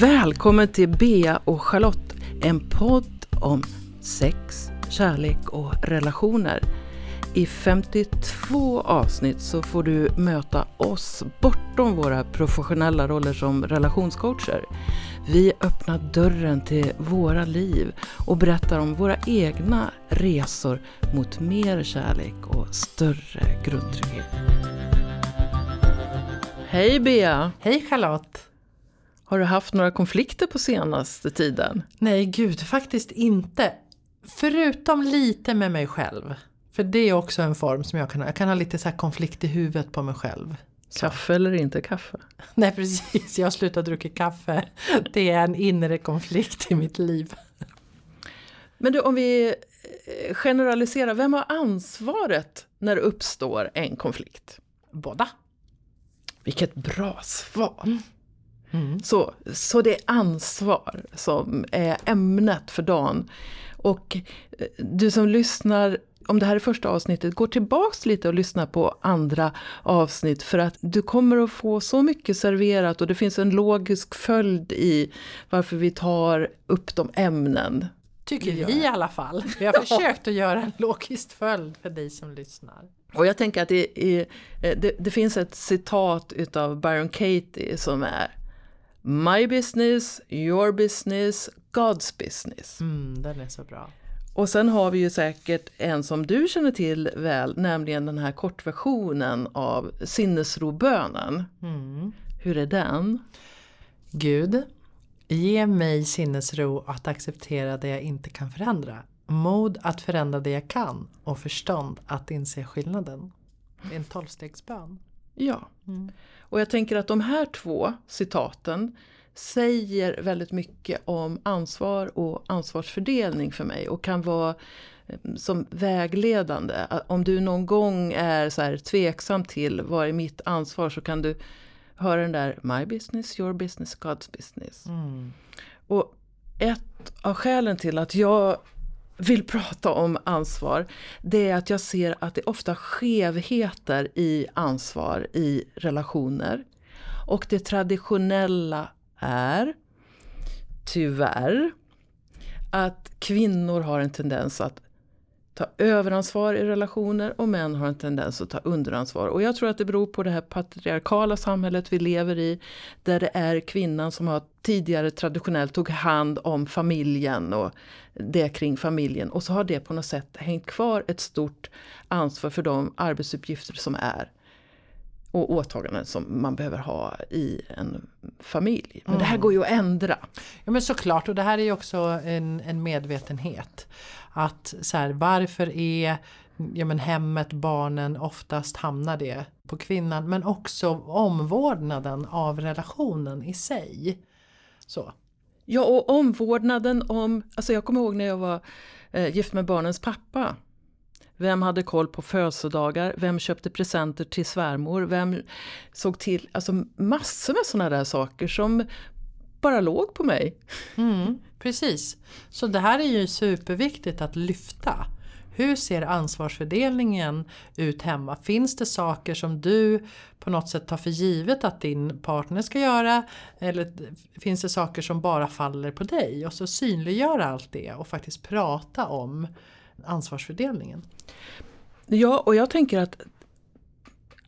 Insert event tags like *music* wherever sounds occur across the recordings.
Välkommen till Bea och Charlotte, en podd om sex, kärlek och relationer. I 52 avsnitt så får du möta oss bortom våra professionella roller som relationscoacher. Vi öppnar dörren till våra liv och berättar om våra egna resor mot mer kärlek och större grundtrygghet. Hej Bea! Hej Charlotte! Har du haft några konflikter på senaste tiden? Nej, gud, faktiskt inte. Förutom lite med mig själv. För det är också en form som jag kan ha. Jag kan ha lite så konflikt i huvudet på mig själv. Kaffe eller inte kaffe? *laughs* Nej precis, jag har slutat dricka kaffe. Det är en inre konflikt i mitt liv. Men du, om vi eh, generaliserar, vem har ansvaret när det uppstår en konflikt? Båda. Vilket bra svar! Mm. Så, så det är ansvar som är ämnet för dagen. Och eh, du som lyssnar, om det här är första avsnittet, gå tillbaks lite och lyssna på andra avsnitt. För att du kommer att få så mycket serverat och det finns en logisk följd i varför vi tar upp de ämnen. Tycker vi i alla fall. Vi har försökt att göra en logisk följd för dig som lyssnar. Och jag tänker att det, är, eh, det, det finns ett citat utav Byron Katie som är My business, your business, God's business. Mm, den är så bra. Och sen har vi ju säkert en som du känner till väl, nämligen den här kortversionen av sinnesrobönen. Mm. Hur är den? Gud, ge mig sinnesro att acceptera det jag inte kan förändra. Mod att förändra det jag kan och förstånd att inse skillnaden. Det är en tolvstegsbön. Ja. Mm. Och jag tänker att de här två citaten säger väldigt mycket om ansvar och ansvarsfördelning för mig och kan vara eh, som vägledande. Om du någon gång är så här tveksam till vad är mitt ansvar så kan du höra den där My business, your business, God's business. Mm. Och ett av skälen till att jag vill prata om ansvar, det är att jag ser att det ofta skevheter i ansvar i relationer. Och det traditionella är, tyvärr, att kvinnor har en tendens att ta överansvar i relationer och män har en tendens att ta underansvar. Och jag tror att det beror på det här patriarkala samhället vi lever i. Där det är kvinnan som har tidigare traditionellt tog hand om familjen och det kring familjen. Och så har det på något sätt hängt kvar ett stort ansvar för de arbetsuppgifter som är och åtaganden som man behöver ha i en familj. Men mm. det här mm. går ju att ändra. Ja men såklart och det här är ju också en, en medvetenhet. Att så här, varför är ja, men hemmet, barnen, oftast hamnar det på kvinnan. Men också omvårdnaden av relationen i sig. Så. Ja och omvårdnaden om, alltså jag kommer ihåg när jag var eh, gift med barnens pappa. Vem hade koll på födelsedagar? Vem köpte presenter till svärmor? Vem såg till, alltså massor med sådana där saker som bara låg på mig. Mm, precis. Så det här är ju superviktigt att lyfta. Hur ser ansvarsfördelningen ut hemma? Finns det saker som du på något sätt tar för givet att din partner ska göra? Eller finns det saker som bara faller på dig? Och så synliggöra allt det och faktiskt prata om ansvarsfördelningen. Ja, och jag tänker att,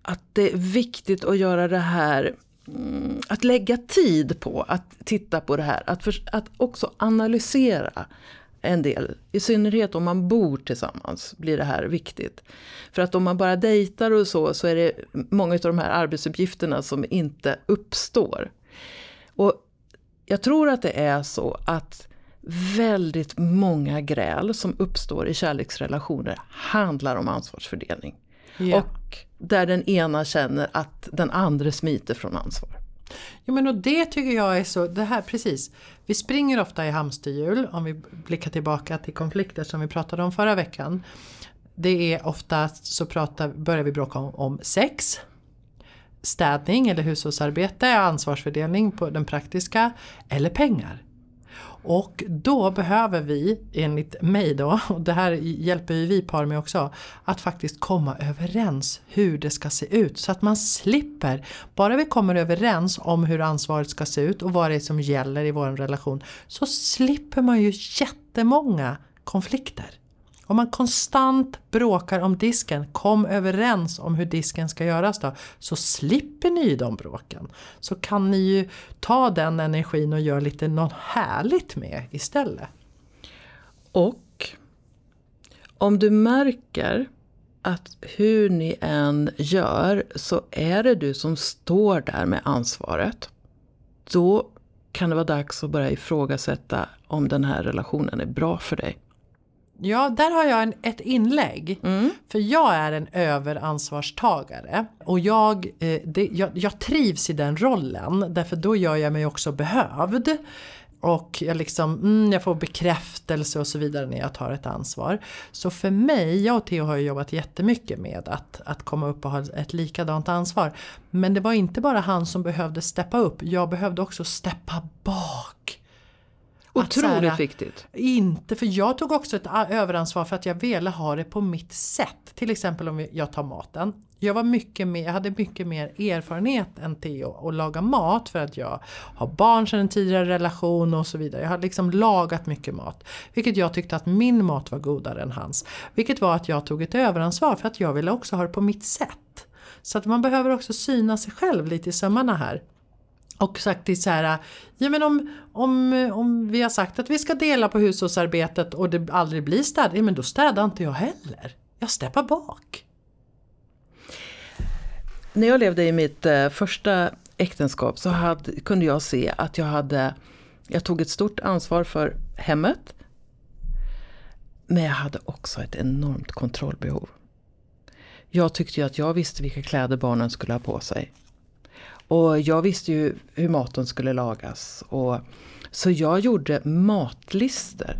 att det är viktigt att göra det här mm, att lägga tid på att titta på det här. Att, för, att också analysera en del. I synnerhet om man bor tillsammans blir det här viktigt. För att om man bara dejtar och så, så är det många av de här arbetsuppgifterna som inte uppstår. Och jag tror att det är så att väldigt många gräl som uppstår i kärleksrelationer handlar om ansvarsfördelning. Ja. Och där den ena känner att den andra smiter från ansvar. Ja men och det tycker jag är så, det här precis. Vi springer ofta i hamsterhjul om vi blickar tillbaka till konflikter som vi pratade om förra veckan. Det är ofta så pratar, börjar vi bråka om, om sex, städning eller hushållsarbete, ansvarsfördelning på den praktiska eller pengar. Och då behöver vi, enligt mig då, *laughs* och det här hjälper ju vi par med också, att faktiskt komma överens hur det ska se ut. Så att man slipper, bara vi kommer överens om hur ansvaret ska se ut och vad det är som gäller i vår relation, så slipper man ju jättemånga konflikter. Om man konstant bråkar om disken, kom överens om hur disken ska göras då, så slipper ni ju de bråken. Så kan ni ju ta den energin och göra lite något härligt med istället. Och om du märker att hur ni än gör så är det du som står där med ansvaret. Då kan det vara dags att börja ifrågasätta om den här relationen är bra för dig. Ja, där har jag en, ett inlägg. Mm. För jag är en överansvarstagare. Och jag, eh, det, jag, jag, trivs i den rollen. Därför då gör jag mig också behövd. Och jag, liksom, mm, jag får bekräftelse och så vidare när jag tar ett ansvar. Så för mig, jag och Theo har jobbat jättemycket med att, att komma upp och ha ett likadant ansvar. Men det var inte bara han som behövde steppa upp, jag behövde också steppa bak. Otroligt här, viktigt. Inte, för jag tog också ett överansvar för att jag ville ha det på mitt sätt. Till exempel om jag tar maten. Jag, var mycket mer, jag hade mycket mer erfarenhet än Theo att laga mat för att jag har barn sedan en tidigare relation och så vidare. Jag har liksom lagat mycket mat. Vilket jag tyckte att min mat var godare än hans. Vilket var att jag tog ett överansvar för att jag ville också ha det på mitt sätt. Så att man behöver också syna sig själv lite i sömmarna här. Och sagt så här, ja men om, om, om vi har sagt att vi ska dela på hushållsarbetet och det aldrig blir städ, ja men då städar inte jag heller. Jag steppar bak. När jag levde i mitt eh, första äktenskap så hade, kunde jag se att jag hade, jag tog ett stort ansvar för hemmet. Men jag hade också ett enormt kontrollbehov. Jag tyckte ju att jag visste vilka kläder barnen skulle ha på sig. Och jag visste ju hur maten skulle lagas. Och, så jag gjorde matlister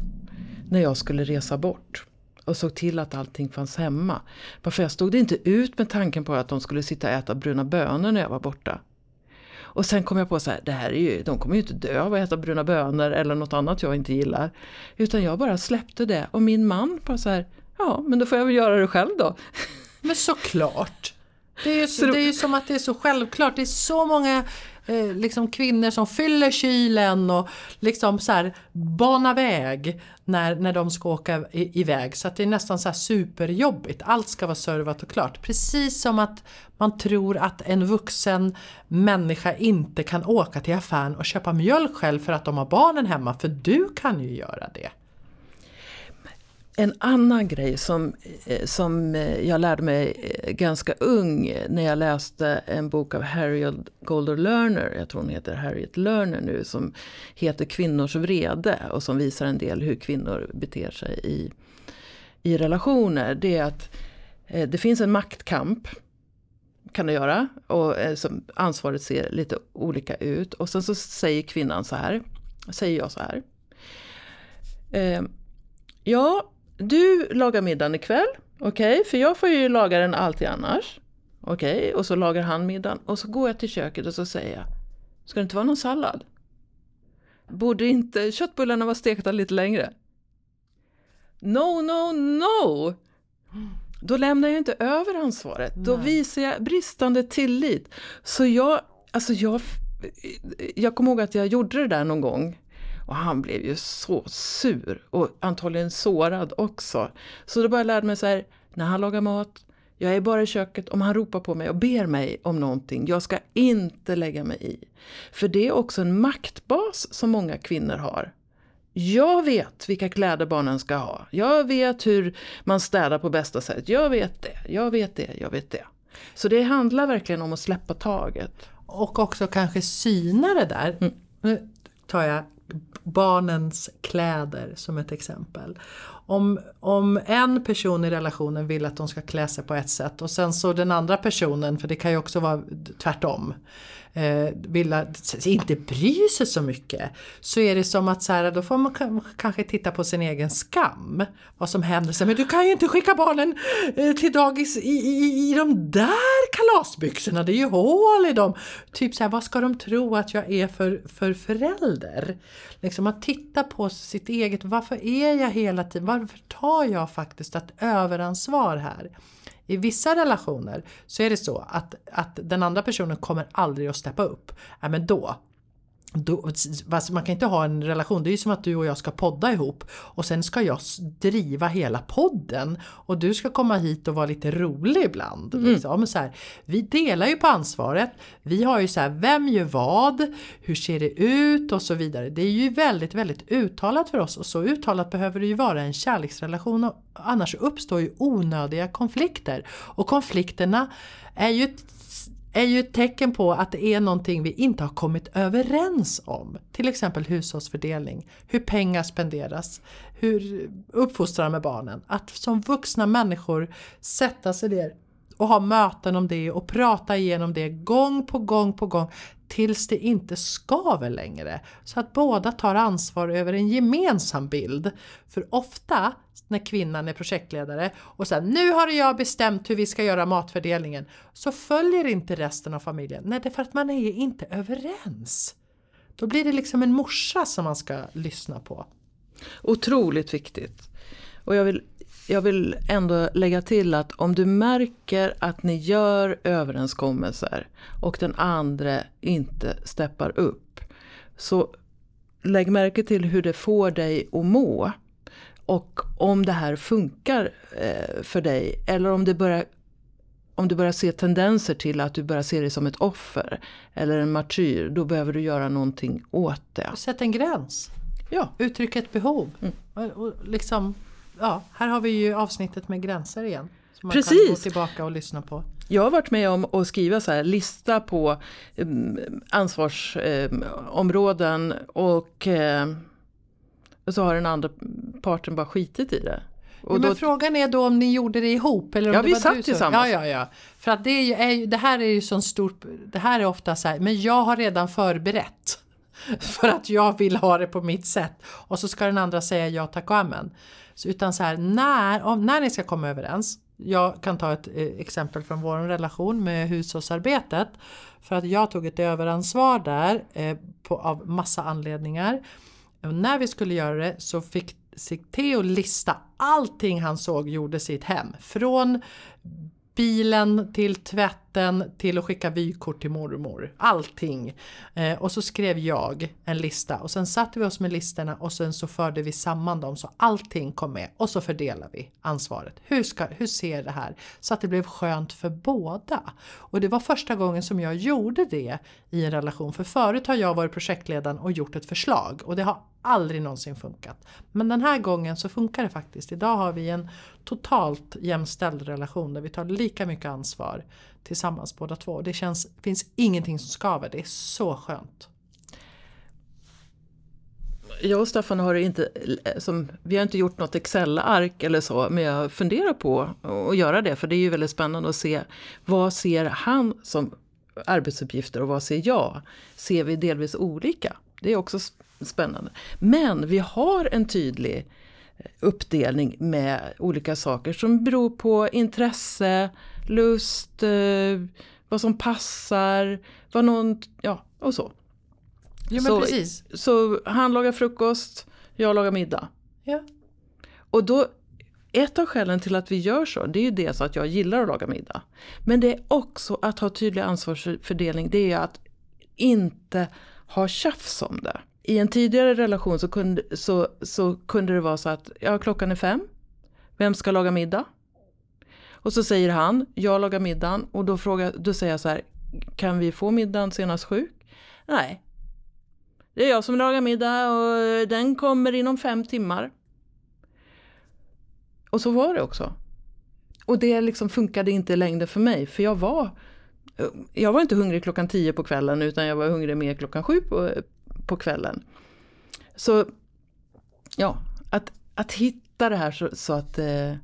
när jag skulle resa bort. Och såg till att allting fanns hemma. För jag stod inte ut med tanken på att de skulle sitta och äta bruna bönor när jag var borta. Och sen kom jag på så här, det här är ju, de kommer ju inte dö av att äta bruna bönor eller något annat jag inte gillar. Utan jag bara släppte det och min man bara så här, ja men då får jag väl göra det själv då. Men såklart! Det är, ju, det är ju som att det är så självklart. Det är så många eh, liksom kvinnor som fyller kylen och liksom så här banar väg när, när de ska åka i, iväg. Så att det är nästan så här superjobbigt. Allt ska vara servat och klart. Precis som att man tror att en vuxen människa inte kan åka till affären och köpa mjölk själv för att de har barnen hemma. För du kan ju göra det. En annan grej som, eh, som eh, jag lärde mig eh, ganska ung när jag läste en bok av Harriet Golder Lerner, jag tror hon heter Harriet Lerner nu, som heter Kvinnors vrede och som visar en del hur kvinnor beter sig i, i relationer. Det är att det finns en maktkamp kan det göra. Och ansvaret ser lite olika ut. Och sen så säger kvinnan så här. Säger jag så här. Eh, ja, du lagar middagen ikväll, okej, okay, för jag får ju laga den alltid annars. Okej, okay, och så lagar han middagen och så går jag till köket och så säger jag, ska det inte vara någon sallad? Borde inte köttbullarna vara stekta lite längre? No, no, no! Då lämnar jag inte över ansvaret. Nej. Då visar jag bristande tillit. Så jag, alltså jag, jag kommer ihåg att jag gjorde det där någon gång. Och han blev ju så sur och antagligen sårad också. Så då började jag lära mig så här, när han lagar mat, jag är bara i köket om han ropar på mig och ber mig om någonting. Jag ska inte lägga mig i. För det är också en maktbas som många kvinnor har. Jag vet vilka kläder barnen ska ha. Jag vet hur man städar på bästa sätt. Jag vet det, jag vet det, jag vet det. Så det handlar verkligen om att släppa taget. Och också kanske syna det där. Mm. Nu tar jag barnens kläder som ett exempel. Om, om en person i relationen vill att de ska klä sig på ett sätt och sen så den andra personen, för det kan ju också vara tvärtom eh, vilja, inte bry sig så mycket. Så är det som att så här, då får man kanske titta på sin egen skam. Vad som händer. Så, men du kan ju inte skicka barnen eh, till dagis i, i, i de där kalasbyxorna, det är ju hål i dem. Typ så här, vad ska de tro att jag är för, för förälder? Liksom att titta på sitt eget, varför är jag hela tiden, varför tar jag faktiskt ett överansvar här? I vissa relationer så är det så att, att den andra personen kommer aldrig att steppa upp. Ja, men då, då, alltså man kan inte ha en relation, det är ju som att du och jag ska podda ihop och sen ska jag driva hela podden och du ska komma hit och vara lite rolig ibland. Mm. Liksom. Så här, vi delar ju på ansvaret, vi har ju så här, vem gör vad, hur ser det ut och så vidare. Det är ju väldigt, väldigt uttalat för oss och så uttalat behöver det ju vara en kärleksrelation och annars uppstår ju onödiga konflikter. Och konflikterna är ju ett är ju ett tecken på att det är någonting vi inte har kommit överens om. Till exempel hushållsfördelning, hur pengar spenderas, hur uppfostrar med barnen. Att som vuxna människor sätta sig ner och ha möten om det och prata igenom det gång på gång på gång tills det inte skaver längre. Så att båda tar ansvar över en gemensam bild. För ofta när kvinnan är projektledare och säger nu har jag bestämt hur vi ska göra matfördelningen så följer inte resten av familjen. Nej, det är för att man är inte överens. Då blir det liksom en morsa som man ska lyssna på. Otroligt viktigt. Och jag vill, jag vill ändå lägga till att om du märker att ni gör överenskommelser och den andra inte steppar upp. Så lägg märke till hur det får dig att må. Och om det här funkar eh, för dig eller om det börjar om du börjar se tendenser till att du börjar se dig som ett offer eller en martyr, då behöver du göra någonting åt det. Sätt en gräns. Ja. Uttrycka ett behov. Mm. Och, och liksom, ja, här har vi ju avsnittet med gränser igen. Som man Precis. kan gå tillbaka och lyssna på. Jag har varit med om att skriva så här, lista på um, ansvarsområden um, och um, och så har den andra parten bara skitit i det. Och men frågan är då om ni gjorde det ihop? Eller om ja, det vi var satt tillsammans. Ja, ja, ja. För att det, är ju, är, det här är ju sån stor... Det här är ofta så här, men jag har redan förberett. *laughs* För att jag vill ha det på mitt sätt. Och så ska den andra säga ja tack och amen. Så utan så här, när, om, när ni ska komma överens. Jag kan ta ett eh, exempel från vår relation med hushållsarbetet. För att jag tog ett överansvar där eh, på, av massa anledningar. Och när vi skulle göra det så fick Theo lista allting han såg gjorde sitt hem. Från bilen till tvätten till att skicka vykort till mormor. Allting. Eh, och så skrev jag en lista och sen satte vi oss med listorna och sen så förde vi samman dem så allting kom med och så fördelar vi ansvaret. Hur, ska, hur ser det här? Så att det blev skönt för båda. Och det var första gången som jag gjorde det i en relation. För förut har jag varit projektledaren och gjort ett förslag och det har aldrig någonsin funkat. Men den här gången så funkar det faktiskt. Idag har vi en totalt jämställd relation där vi tar lika mycket ansvar tillsammans båda två. Det känns, finns ingenting som skaver, det är så skönt. Jag och Staffan har inte, som, vi har inte gjort något Excel-ark eller så, men jag funderar på att göra det, för det är ju väldigt spännande att se vad ser han som arbetsuppgifter och vad ser jag? Ser vi delvis olika? Det är också spännande. Men vi har en tydlig uppdelning med olika saker som beror på intresse, lust, eh, vad som passar, vad någon, ja och så. Jo, så, precis. så han lagar frukost, jag lagar middag. Ja. Och då, ett av skälen till att vi gör så, det är ju dels att jag gillar att laga middag. Men det är också att ha tydlig ansvarsfördelning, det är att inte ha tjafs om det i en tidigare relation så kunde, så, så kunde det vara så att ja, klockan är fem. Vem ska laga middag? Och så säger han, jag lagar middagen. Och då, frågar, då säger jag så här, kan vi få middagen senast sju? Nej. Det är jag som lagar middag och den kommer inom fem timmar. Och så var det också. Och det liksom funkade inte i längden för mig. För jag var, jag var inte hungrig klockan tio på kvällen utan jag var hungrig mer klockan sju på, på kvällen. Så ja, att, att hitta det här så, så att, eh,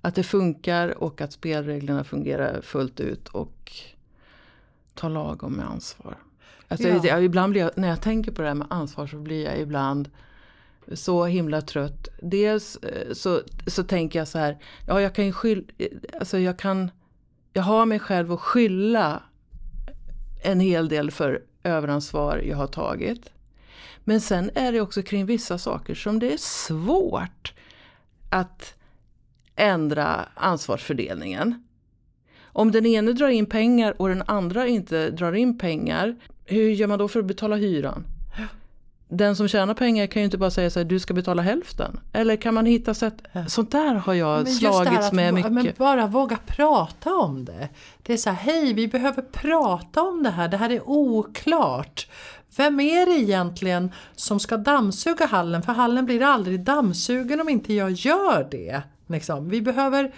att det funkar och att spelreglerna fungerar fullt ut och ta lagom med ansvar. Alltså, Ja. jag, ibland blir jag, när jag tänker på det här med ansvar så blir jag ibland så himla trött. Dels eh, så, så tänker jag så här, ja jag kan ju skylla, alltså jag kan, jag har mig själv att skylla en hel del för överansvar jag har tagit. Men sen är det också kring vissa saker som det är svårt att ändra ansvarsfördelningen. Om den ene drar in pengar och den andra inte drar in pengar, hur gör man då för att betala hyran? Den som tjänar pengar kan ju inte bara säga så här, du ska betala hälften. Eller kan man hitta sätt, sånt där har jag Men slagits att med mycket. Men bara våga prata om det. Det är så här, hej vi behöver prata om det här, det här är oklart. Vem är det egentligen som ska dammsuga hallen? För hallen blir aldrig dammsugen om inte jag gör det. Liksom. Vi, behöver,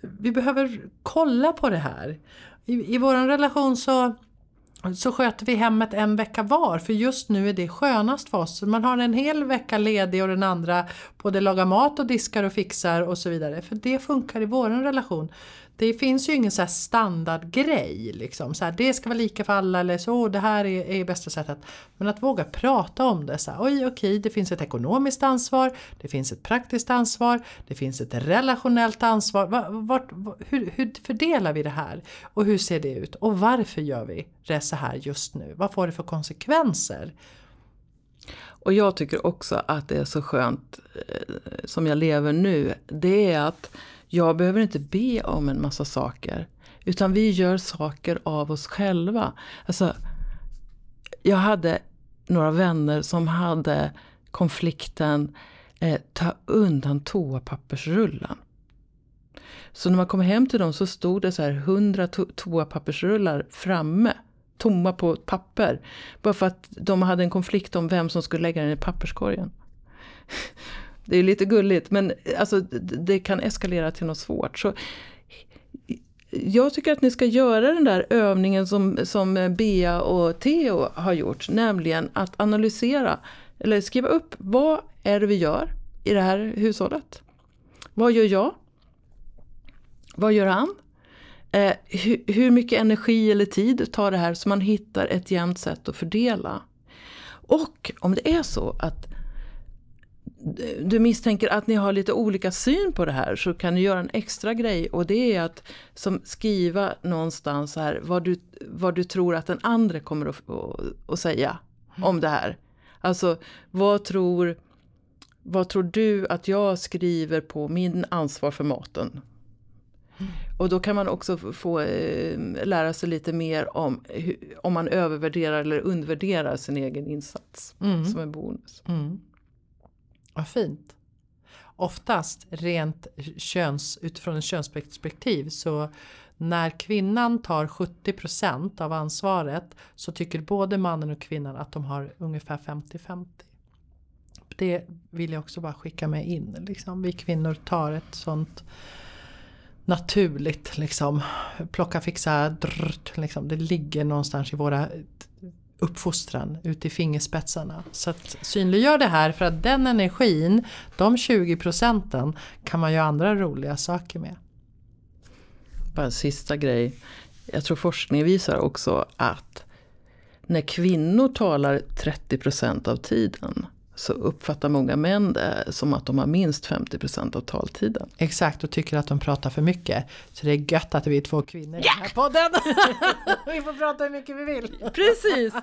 vi behöver kolla på det här. I, i vår relation så så sköter vi hemmet en vecka var för just nu är det skönast för oss. Man har en hel vecka ledig och den andra både lagar mat och diskar och fixar och så vidare. För det funkar i vår relation. Det finns ju ingen så här standardgrej liksom. Så här, det ska vara lika för alla eller så, det här är, är bästa sättet. Men att våga prata om det. Så här, Oj okej, det finns ett ekonomiskt ansvar, det finns ett praktiskt ansvar, det finns ett relationellt ansvar. Vart, Vart, hur, hur fördelar vi det här? Och hur ser det ut? Och varför gör vi det så här just nu? Vad får det för konsekvenser? Och jag tycker också att det är så skönt eh, som jag lever nu. Det är att jag behöver inte be om en massa saker. Utan vi gör saker av oss själva. Alltså, jag hade några vänner som hade konflikten eh, ta undan toapappersrullen. Så när man kom hem till dem så stod det så här 100 to- toapappersrullar framme. Tomma på papper. Bara för att de hade en konflikt om vem som skulle lägga den i papperskorgen. Det är lite gulligt men alltså, det kan eskalera till något svårt. Så jag tycker att ni ska göra den där övningen som, som Bea och Theo har gjort. Nämligen att analysera eller skriva upp vad är det vi gör i det här hushållet. Vad gör jag? Vad gör han? Eh, hur, hur mycket energi eller tid tar det här så man hittar ett jämnt sätt att fördela? Och om det är så att du misstänker att ni har lite olika syn på det här så kan du göra en extra grej och det är att som skriva någonstans här vad du, vad du tror att den andra kommer att, att, säga om det här. Alltså vad tror, vad tror du att jag skriver på min ansvar för maten? Och då kan man också få- eh, lära sig lite mer om om man övervärderar eller undervärderar sin egen insats Mm. som en bonus. Vad fint. Oftast rent köns, utifrån ett könsperspektiv så när kvinnan tar 70% av ansvaret så tycker både mannen och kvinnan att de har ungefär 50-50. Det vill jag också bara skicka med in. Liksom. Vi kvinnor tar ett sånt naturligt liksom plocka, fixa, drrt, liksom. det ligger någonstans i våra uppfostran ut i fingerspetsarna. Så att synliggör det här för att den energin, de 20 procenten kan man göra andra roliga saker med. Bara en sista grej. Jag tror forskning visar också att när kvinnor talar 30 procent av tiden så uppfattar många män det som att de har minst 50% av taltiden. Exakt och tycker att de pratar för mycket. Så det är gött att vi är två kvinnor i den här podden. *laughs* vi får prata hur mycket vi vill. Precis!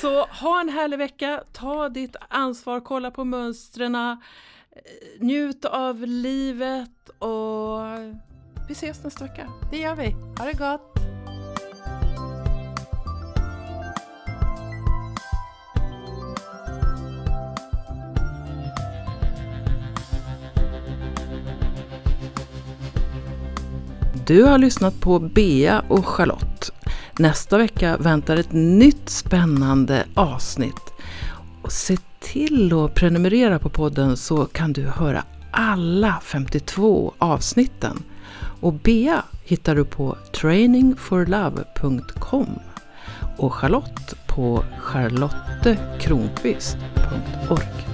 Så ha en härlig vecka, ta ditt ansvar, kolla på mönstren, njut av livet och vi ses nästa vecka. Det gör vi. Ha det gott. Du har lyssnat på Bea och Charlotte. Nästa vecka väntar ett nytt spännande avsnitt. Och se till att prenumerera på podden så kan du höra alla 52 avsnitten. Och Bea hittar du på trainingforlove.com och Charlotte på charlottekronqvist.org.